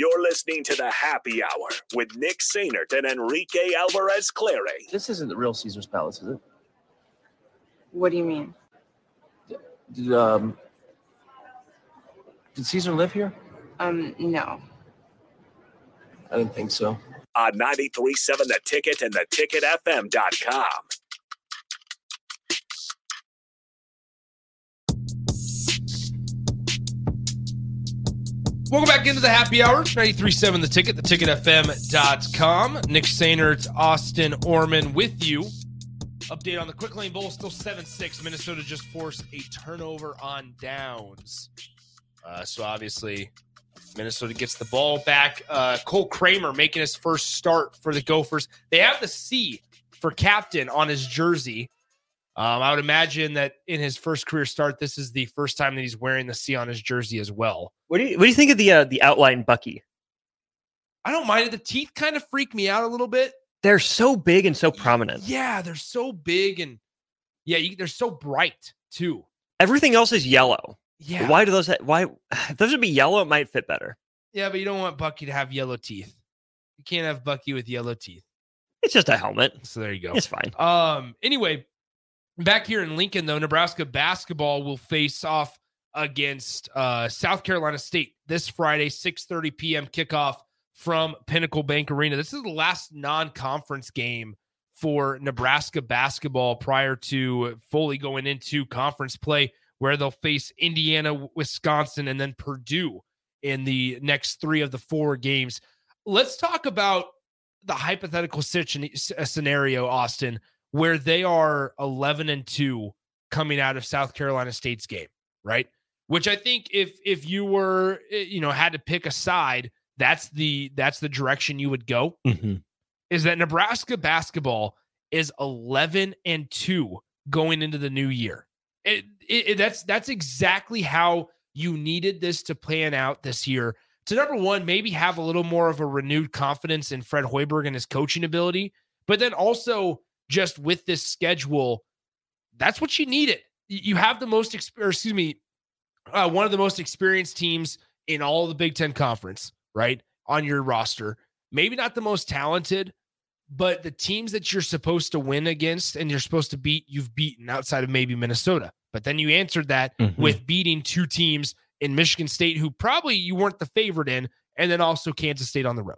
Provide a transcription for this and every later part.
You're listening to the Happy Hour with Nick Sainert and Enrique Alvarez Clary. This isn't the real Caesar's Palace, is it? What do you mean? Did, um, did Caesar live here? Um, no. I didn't think so. On 93.7 The Ticket and theticketfm.com. Welcome back into the happy hour. 93.7 The Ticket, theticketfm.com. Nick Sainert, Austin Orman with you. Update on the Quick Lane Bowl, still 7 6. Minnesota just forced a turnover on downs. Uh, so obviously, Minnesota gets the ball back. Uh, Cole Kramer making his first start for the Gophers. They have the C for captain on his jersey. Um, I would imagine that in his first career start, this is the first time that he's wearing the C on his jersey as well. What do you what do you think of the uh, the outline Bucky? I don't mind it. The teeth kind of freak me out a little bit. They're so big and so prominent. Yeah, they're so big and yeah, you, they're so bright too. Everything else is yellow. Yeah. Why do those? ha- Why if those would be yellow? It might fit better. Yeah, but you don't want Bucky to have yellow teeth. You can't have Bucky with yellow teeth. It's just a helmet. So there you go. It's fine. Um. Anyway, back here in Lincoln, though, Nebraska basketball will face off against uh, South Carolina State this Friday, 6:30 p.m. kickoff from Pinnacle Bank Arena. This is the last non-conference game for Nebraska basketball prior to fully going into conference play, where they'll face Indiana, Wisconsin, and then Purdue in the next three of the four games. Let's talk about the hypothetical situ- scenario, Austin, where they are 11 and 2 coming out of South Carolina State's game, right? Which I think if if you were eh, you know had to pick a side, that's the that's the direction you would go. Is that Nebraska basketball is 11 and 2 going into the new year. It, it, it- that's that's exactly how you needed this to plan out this year. To number one, maybe have a little more of a renewed confidence in Fred Hoiberg and his coaching ability, but then also just with this schedule, that's what you needed. You have the most, exp- or excuse me, uh, one of the most experienced teams in all of the Big Ten Conference, right? On your roster. Maybe not the most talented, but the teams that you're supposed to win against and you're supposed to beat, you've beaten outside of maybe Minnesota. But then you answered that Mhm. with beating two teams in Michigan State who probably you weren't the favorite in, and then also Kansas State on the road.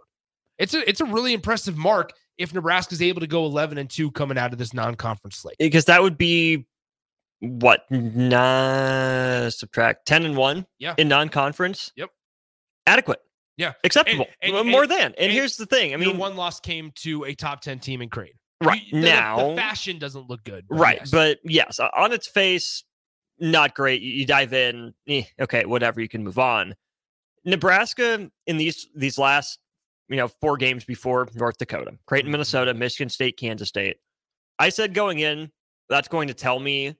It's a it's a really impressive mark if Nebraska's able to go 11 and 2 coming out of this non-conference slate. Because that would be what nah, subtract ten and one. Yeah. In non-conference. Yep. Adequate. Yeah. Acceptable. And- and- More and- than. And, here's the thing. I mean, one loss came to a top 10 team in Creighton. right the- now, the, fashion doesn't look good. but right? yes. But yes, on its face, not great. You, you dive in, eh, okay, whatever. You can move on. Nebraska in these these last you know four games before North Dakota, Creighton, Mm-hmm. Minnesota, Michigan State, Kansas State. I said going in, that's going to tell me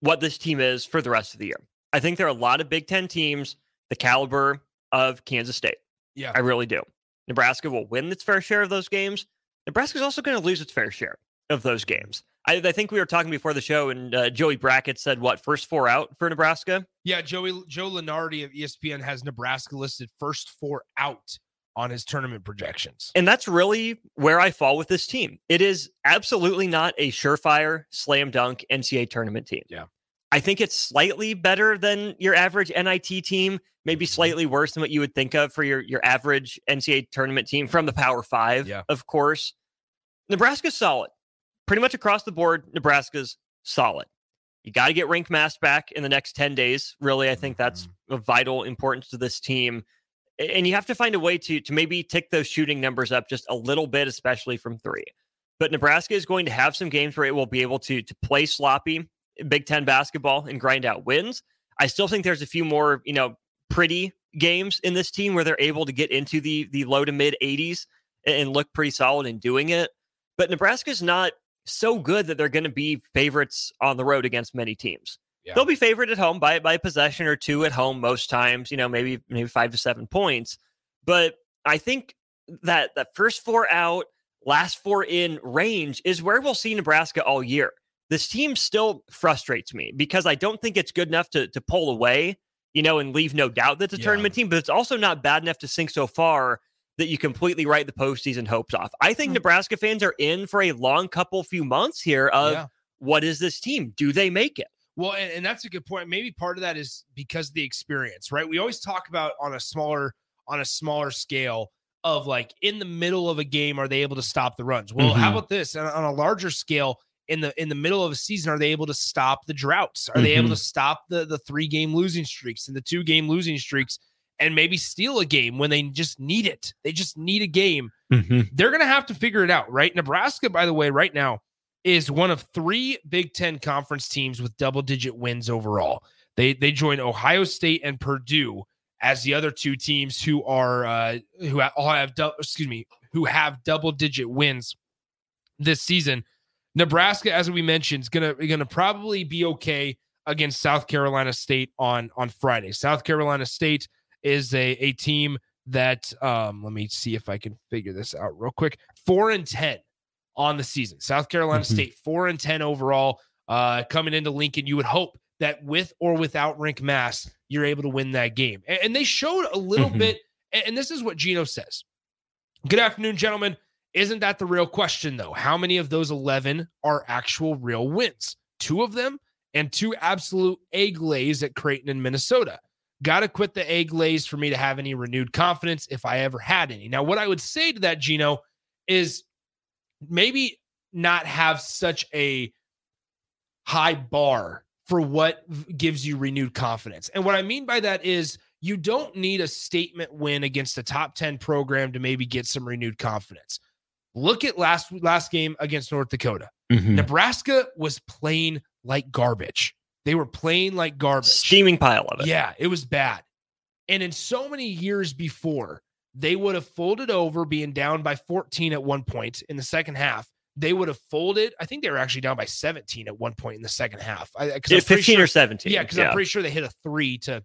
what this team is for the rest of the year. I think there are a lot of Big Ten teams the caliber of Kansas State. yeah. I really do. Nebraska will win its fair share of those games. Nebraska's also going to lose its fair share of those games. I, I think we were talking before the show, and uh, Joey Brackett said, what, first four out for Nebraska? Yeah, Joey Joe Lunardi of ESPN has Nebraska listed first four out on his tournament projections. And that's really where I fall with this team. It is absolutely not a surefire slam dunk NCAA tournament team. Yeah. I think it's slightly better than your average NIT team, maybe Mm-hmm. slightly worse than what you would think of for your your average NCAA tournament team from the Power Five, Yeah. of course. Nebraska's solid. Pretty much across the board, Nebraska's solid. You got to get Rienk Mast back in the next 10 days. Really, I think that's Mm-hmm. of vital importance to this team. And you have to find a way to to maybe tick those shooting numbers up just a little bit, especially from three. But Nebraska is going to have some games where it will be able to to play sloppy Big Ten basketball and grind out wins. I still think there's a few more, you know, pretty games in this team where they're able to get into the the low to mid 80s and, and look pretty solid in doing it. But Nebraska's not so good that they're going to be favorites on the road against many teams. Yeah. They'll be favored at home by by a possession or two at home most times, you know, maybe maybe 5 to 7 points. But I think that that first four out, last four in range is where we'll see Nebraska all year. This team still frustrates me because I don't think it's good enough to to pull away, you know, and leave no doubt that it's a Yeah. tournament team, but it's also not bad enough to sink so far that you completely write the postseason hopes off. I think Mm. Nebraska fans are in for a long couple few months here of Yeah. what is this team? Do they make it? Well, and, and that's a good point. Maybe part of that is because of the experience, right? We always talk about on a smaller on a smaller scale of like in the middle of a game, are they able to stop the runs? Well, how Mhm. about this on, on a larger scale? In the in the middle of a season, are they able to stop the droughts? Are they able to stop the the three game losing streaks and the two game losing streaks, and maybe steal a game when they just need it? They just need a game they're going to have to figure it out, right? Nebraska, by the way, right now is one of three Big Ten conference teams with double digit wins overall. They they join Ohio State and Purdue as the other two teams who are uh, who ha- all have excuse me who have double digit wins this season. Nebraska, as we mentioned, is gonna gonna probably be okay against South Carolina State on on Friday. South Carolina State is a a team that um let me see if I can figure this out real quick. 4 and 10 on the season. South Carolina Mhm. State 4 and 10 overall uh coming into Lincoln. You would hope that with or without Rienk Mast, you're able to win that game. And, and they showed a little Mhm. bit and, this is what Gino says. Good afternoon, gentlemen. Isn't that the real question though? How many of those 11 are actual real wins? Two of them and two absolute egg lays at Creighton and Minnesota. Got to quit the egg lays for me to have any renewed confidence if I ever had any. Now, what I would say to that, Gino, is maybe not have such a high bar for what gives you renewed confidence. And what I mean by that is you don't need a statement win against a top 10 program to maybe get some renewed confidence. Look at last last game against North Dakota. Mm-hmm. Nebraska was playing like garbage. They were playing like garbage. Steaming pile of it. Yeah, it was bad. And in so many years before, they would have folded over being down by 14 at one point in the second half. They would have folded. I think they were actually down by 17 at one point in the second half. I, 'cause Yeah, I'm 15 sure- or 17. Yeah, because I'm pretty sure they hit a three to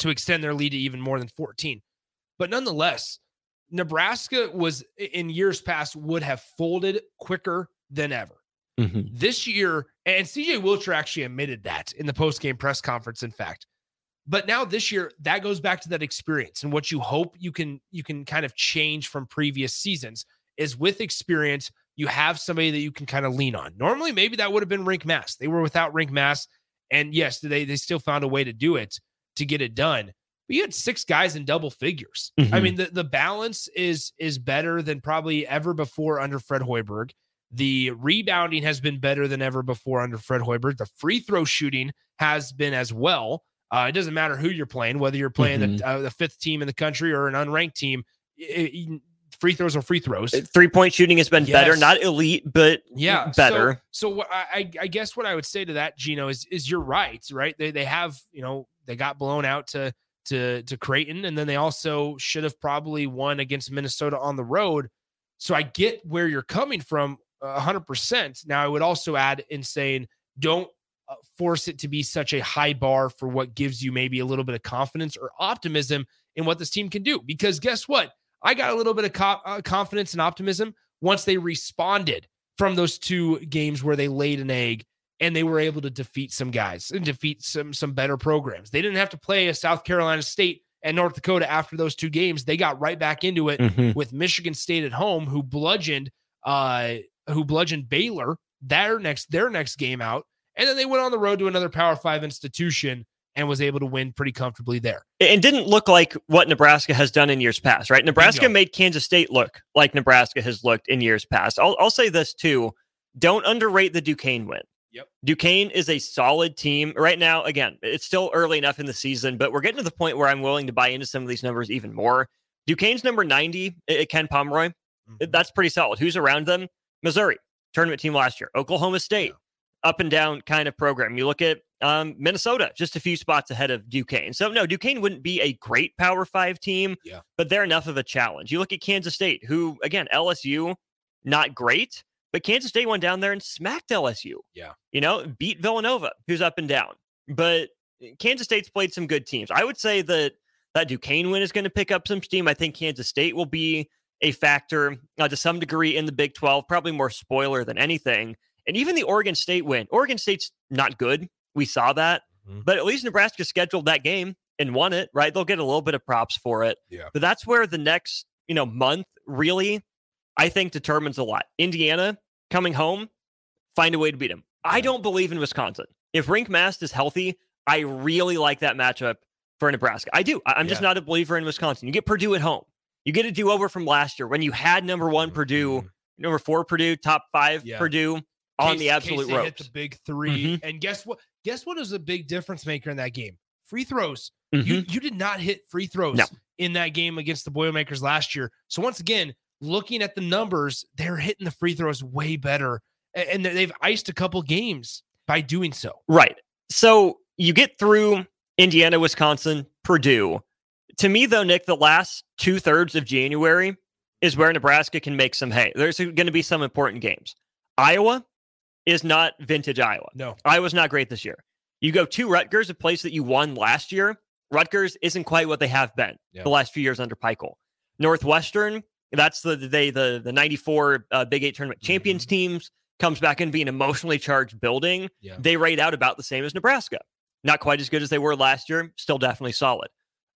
To extend their lead to even more than 14. But nonetheless, Nebraska was in years past would have folded quicker than ever. Mhm. This year, and CJ Wilcher actually admitted that in the post-game press conference, in fact. But now this year, that goes back to that experience and what you hope you can you can kind of change from previous seasons is with experience, you have somebody that you can kind of lean on. Normally, maybe that would have been Rienk Mast. They were without Rienk Mast, and yes, they they still found a way to do it to get it done. But you had six guys in double figures. I Mhm. mean, the, the balance is is better than probably ever before under Fred Hoiberg. The rebounding has been better than ever before under Fred Hoiberg. The free throw shooting has been as well. Uh, it doesn't matter who you're playing, whether you're playing Mhm. the, uh, the fifth team in the country or an unranked team. it- it- free throws are free throws. Three point shooting has been better, not elite, but Yeah, better. So, so what I, I- I guess what I would say to that, Gino, is is you're right, right? They they have you know they got blown out to to to Creighton, and then they also should have probably won against Minnesota on the road. So I get where you're coming from, hundred percent. Now I would also add in saying don't uh, force it to be such a high bar for what gives you maybe a little bit of confidence or optimism in what this team can do. Because guess what? I got a little bit of co- uh, confidence and optimism once they responded from those two games where they laid an egg and they were able to defeat some guys and defeat some some better programs. They didn't have to play a South Carolina State and North Dakota after those two games. They got right back into it Mhm. with Michigan State at home, who bludgeoned uh who bludgeoned Baylor their next their next game out, and then they went on the road to another Power Five institution and was able to win pretty comfortably there. It didn't look like what Nebraska has done in years past, right? Nebraska made Kansas State look like Nebraska has looked in years past. I'll, I'll say this too. Don't underrate the Duquesne win. Yep. Duquesne is a solid team right now. Again, it's still early enough in the season, but we're getting to the point where I'm willing to buy into some of these numbers even more. Duquesne's number 90 at Ken Pomeroy. Mhm. That's pretty solid. Who's around them? Missouri, tournament team last year. Oklahoma State, up and down kind of program. You look at um, Minnesota, just a few spots ahead of Duquesne. So, no, Duquesne wouldn't be a great Power Five team, Yeah. but they're enough of a challenge. You look at Kansas State, who, again, LSU, not great, but Kansas State went down there and smacked LSU. Yeah. You know, beat Villanova, who's up and down. But Kansas State's played some good teams. I would say that that Duquesne win is going to pick up some steam. I think Kansas State will be a factor uh, to some degree in the Big 12, probably more spoiler than anything. And even the Oregon State win. Oregon State's not good. We saw that. Mhm. But at least Nebraska scheduled that game and won it, right? They'll get a little bit of props for it. Yeah. But that's where the next, you know, month really, I think, determines a lot. Indiana coming home, find a way to beat him. I don't believe in Wisconsin. If Rienk Mast is healthy, I really like that matchup for Nebraska. I do. I'm just Yeah. not a believer in Wisconsin. You get Purdue at home. You get a do over from last year when you had number one Purdue, number four Purdue, top five Mm-hmm. Yeah. Purdue on Case- the absolute Case they hit ropes. the big 3 And guess what? Guess what is a big difference maker in that game? Free throws. You Mhm. you did not hit free throws No. in that game against the Boilermakers last year. So once again, looking at the numbers, they're hitting the free throws way better, and they've iced a couple games by doing so. Right. So you get through Indiana, Wisconsin, Purdue. To me, though, Nick, the last two thirds of January is where Nebraska can make some hay. There's going to be some important games. Iowa is not vintage Iowa. No, Iowa's not great this year. You go to Rutgers, a place that you won last year. Rutgers isn't quite what they have been Yeah. the last few years under Pikiell. Northwestern, that's the they the the '94 uh, Big Eight tournament champions teams comes back and be an emotionally charged building. Yeah. They rate out about the same as Nebraska. Not quite as good as they were last year. Still definitely solid.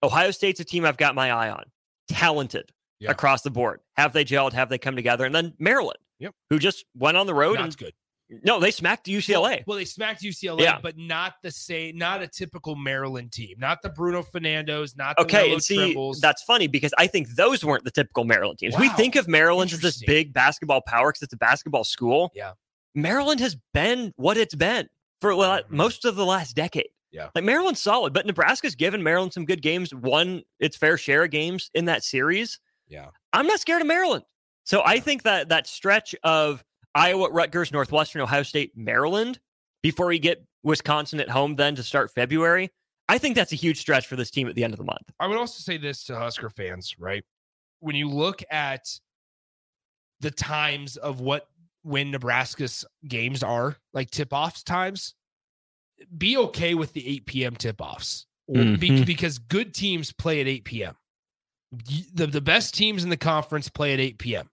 Ohio State's a team I've got my eye on. Talented Yeah. across the board. Have they gelled? Have they come together? And then Maryland, Yep. who just went on the road not and good. No, they smacked UCLA. Well, they smacked UCLA, Yeah. but not the same, not a typical Maryland team, not the Bruno Fernandos, not the Okay, Willow and see Trimbles. that's funny because I think those weren't the typical Maryland teams. We think of Maryland as this big basketball power because it's a basketball school. Yeah. Maryland has been what it's been for la- Mhm. most of the last decade. Yeah. like Maryland's solid, but Nebraska's given Maryland some good games. Won its fair share of games in that series. yeah, I'm not scared of Maryland. So I think that that stretch of Iowa, Rutgers, Northwestern, Ohio State, Maryland, before we get Wisconsin at home, then to start February, I think that's a huge stretch for this team at the end of the month. I would also say this to Husker fans, right? When you look at the times of what when Nebraska's games are, like tip offs times, be okay with the 8 p.m. tip offs Mhm. because good teams play at 8 p.m. The, the best teams in the conference play at 8 p.m.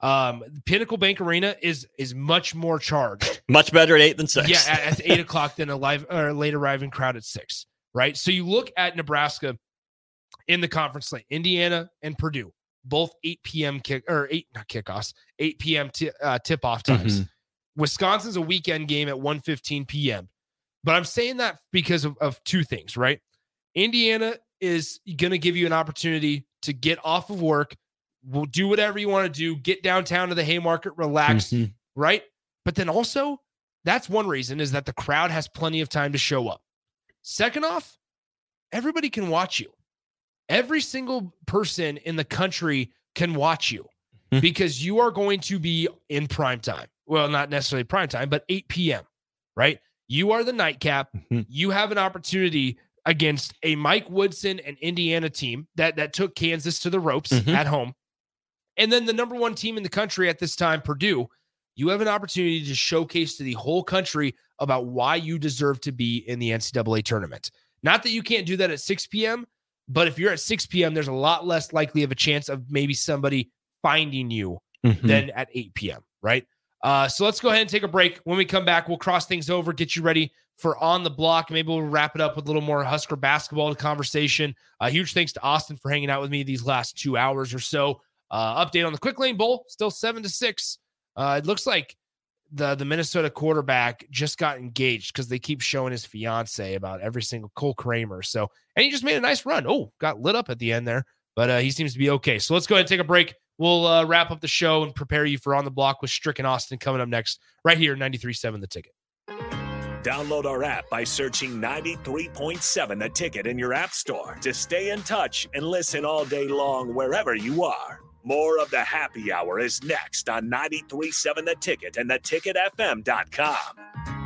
Um, Pinnacle Bank Arena is is much more charged Much better at eight than six. yeah, at, at eight o'clock than a live or late arriving crowd at six, right? So you look at Nebraska in the conference slate, Indiana and Purdue, both 8 p.m. kick or eight not kickoffs, 8 p.m. T, uh, tip off times. Wisconsin's a weekend game at 1:15 p.m. But I'm saying that because of, of two things, right? Indiana is going to give you an opportunity to get off of work, will do whatever you want to do, get downtown to the Haymarket, relax, Mhm. right? But then also, that's one reason is that the crowd has plenty of time to show up. Second off, everybody can watch you. Every single person in the country can watch you Mhm. because you are going to be in prime time. Well, not necessarily prime time, but 8 p.m., right? You are the nightcap. Mhm. You have an opportunity against a Mike Woodson and Indiana team that that took Kansas to the ropes Mhm. at home. And then the number one team in the country at this time, Purdue, you have an opportunity to showcase to the whole country about why you deserve to be in the NCAA tournament. Not that you can't do that at 6 p.m., but if you're at 6 p.m., there's a lot less likely of a chance of maybe somebody finding you Mhm. than at 8 p.m., right? Uh, so let's go ahead and take a break. When we come back, we'll cross things over, get you ready for on the block. Maybe we'll wrap it up with a little more Husker basketball conversation. Uh, huge thanks to Austin for hanging out with me these last two hours or so. Uh, update on the Quick Lane Bowl, still seven to six. Uh, it looks like the the Minnesota quarterback just got engaged because they keep showing his fiance about every single Cole Kramer. So, and he just made a nice run. Oh, got lit up at the end there, but uh, he seems to be okay. So let's go ahead and take a break. We'll uh, wrap up the show and prepare you for on the block with Strick and Austin coming up next, right here, 93.7 The Ticket. Download our app by searching 93.7 The Ticket in your app store to stay in touch and listen all day long wherever you are. More of the happy hour is next on 93.7 The Ticket and theticketfm.com.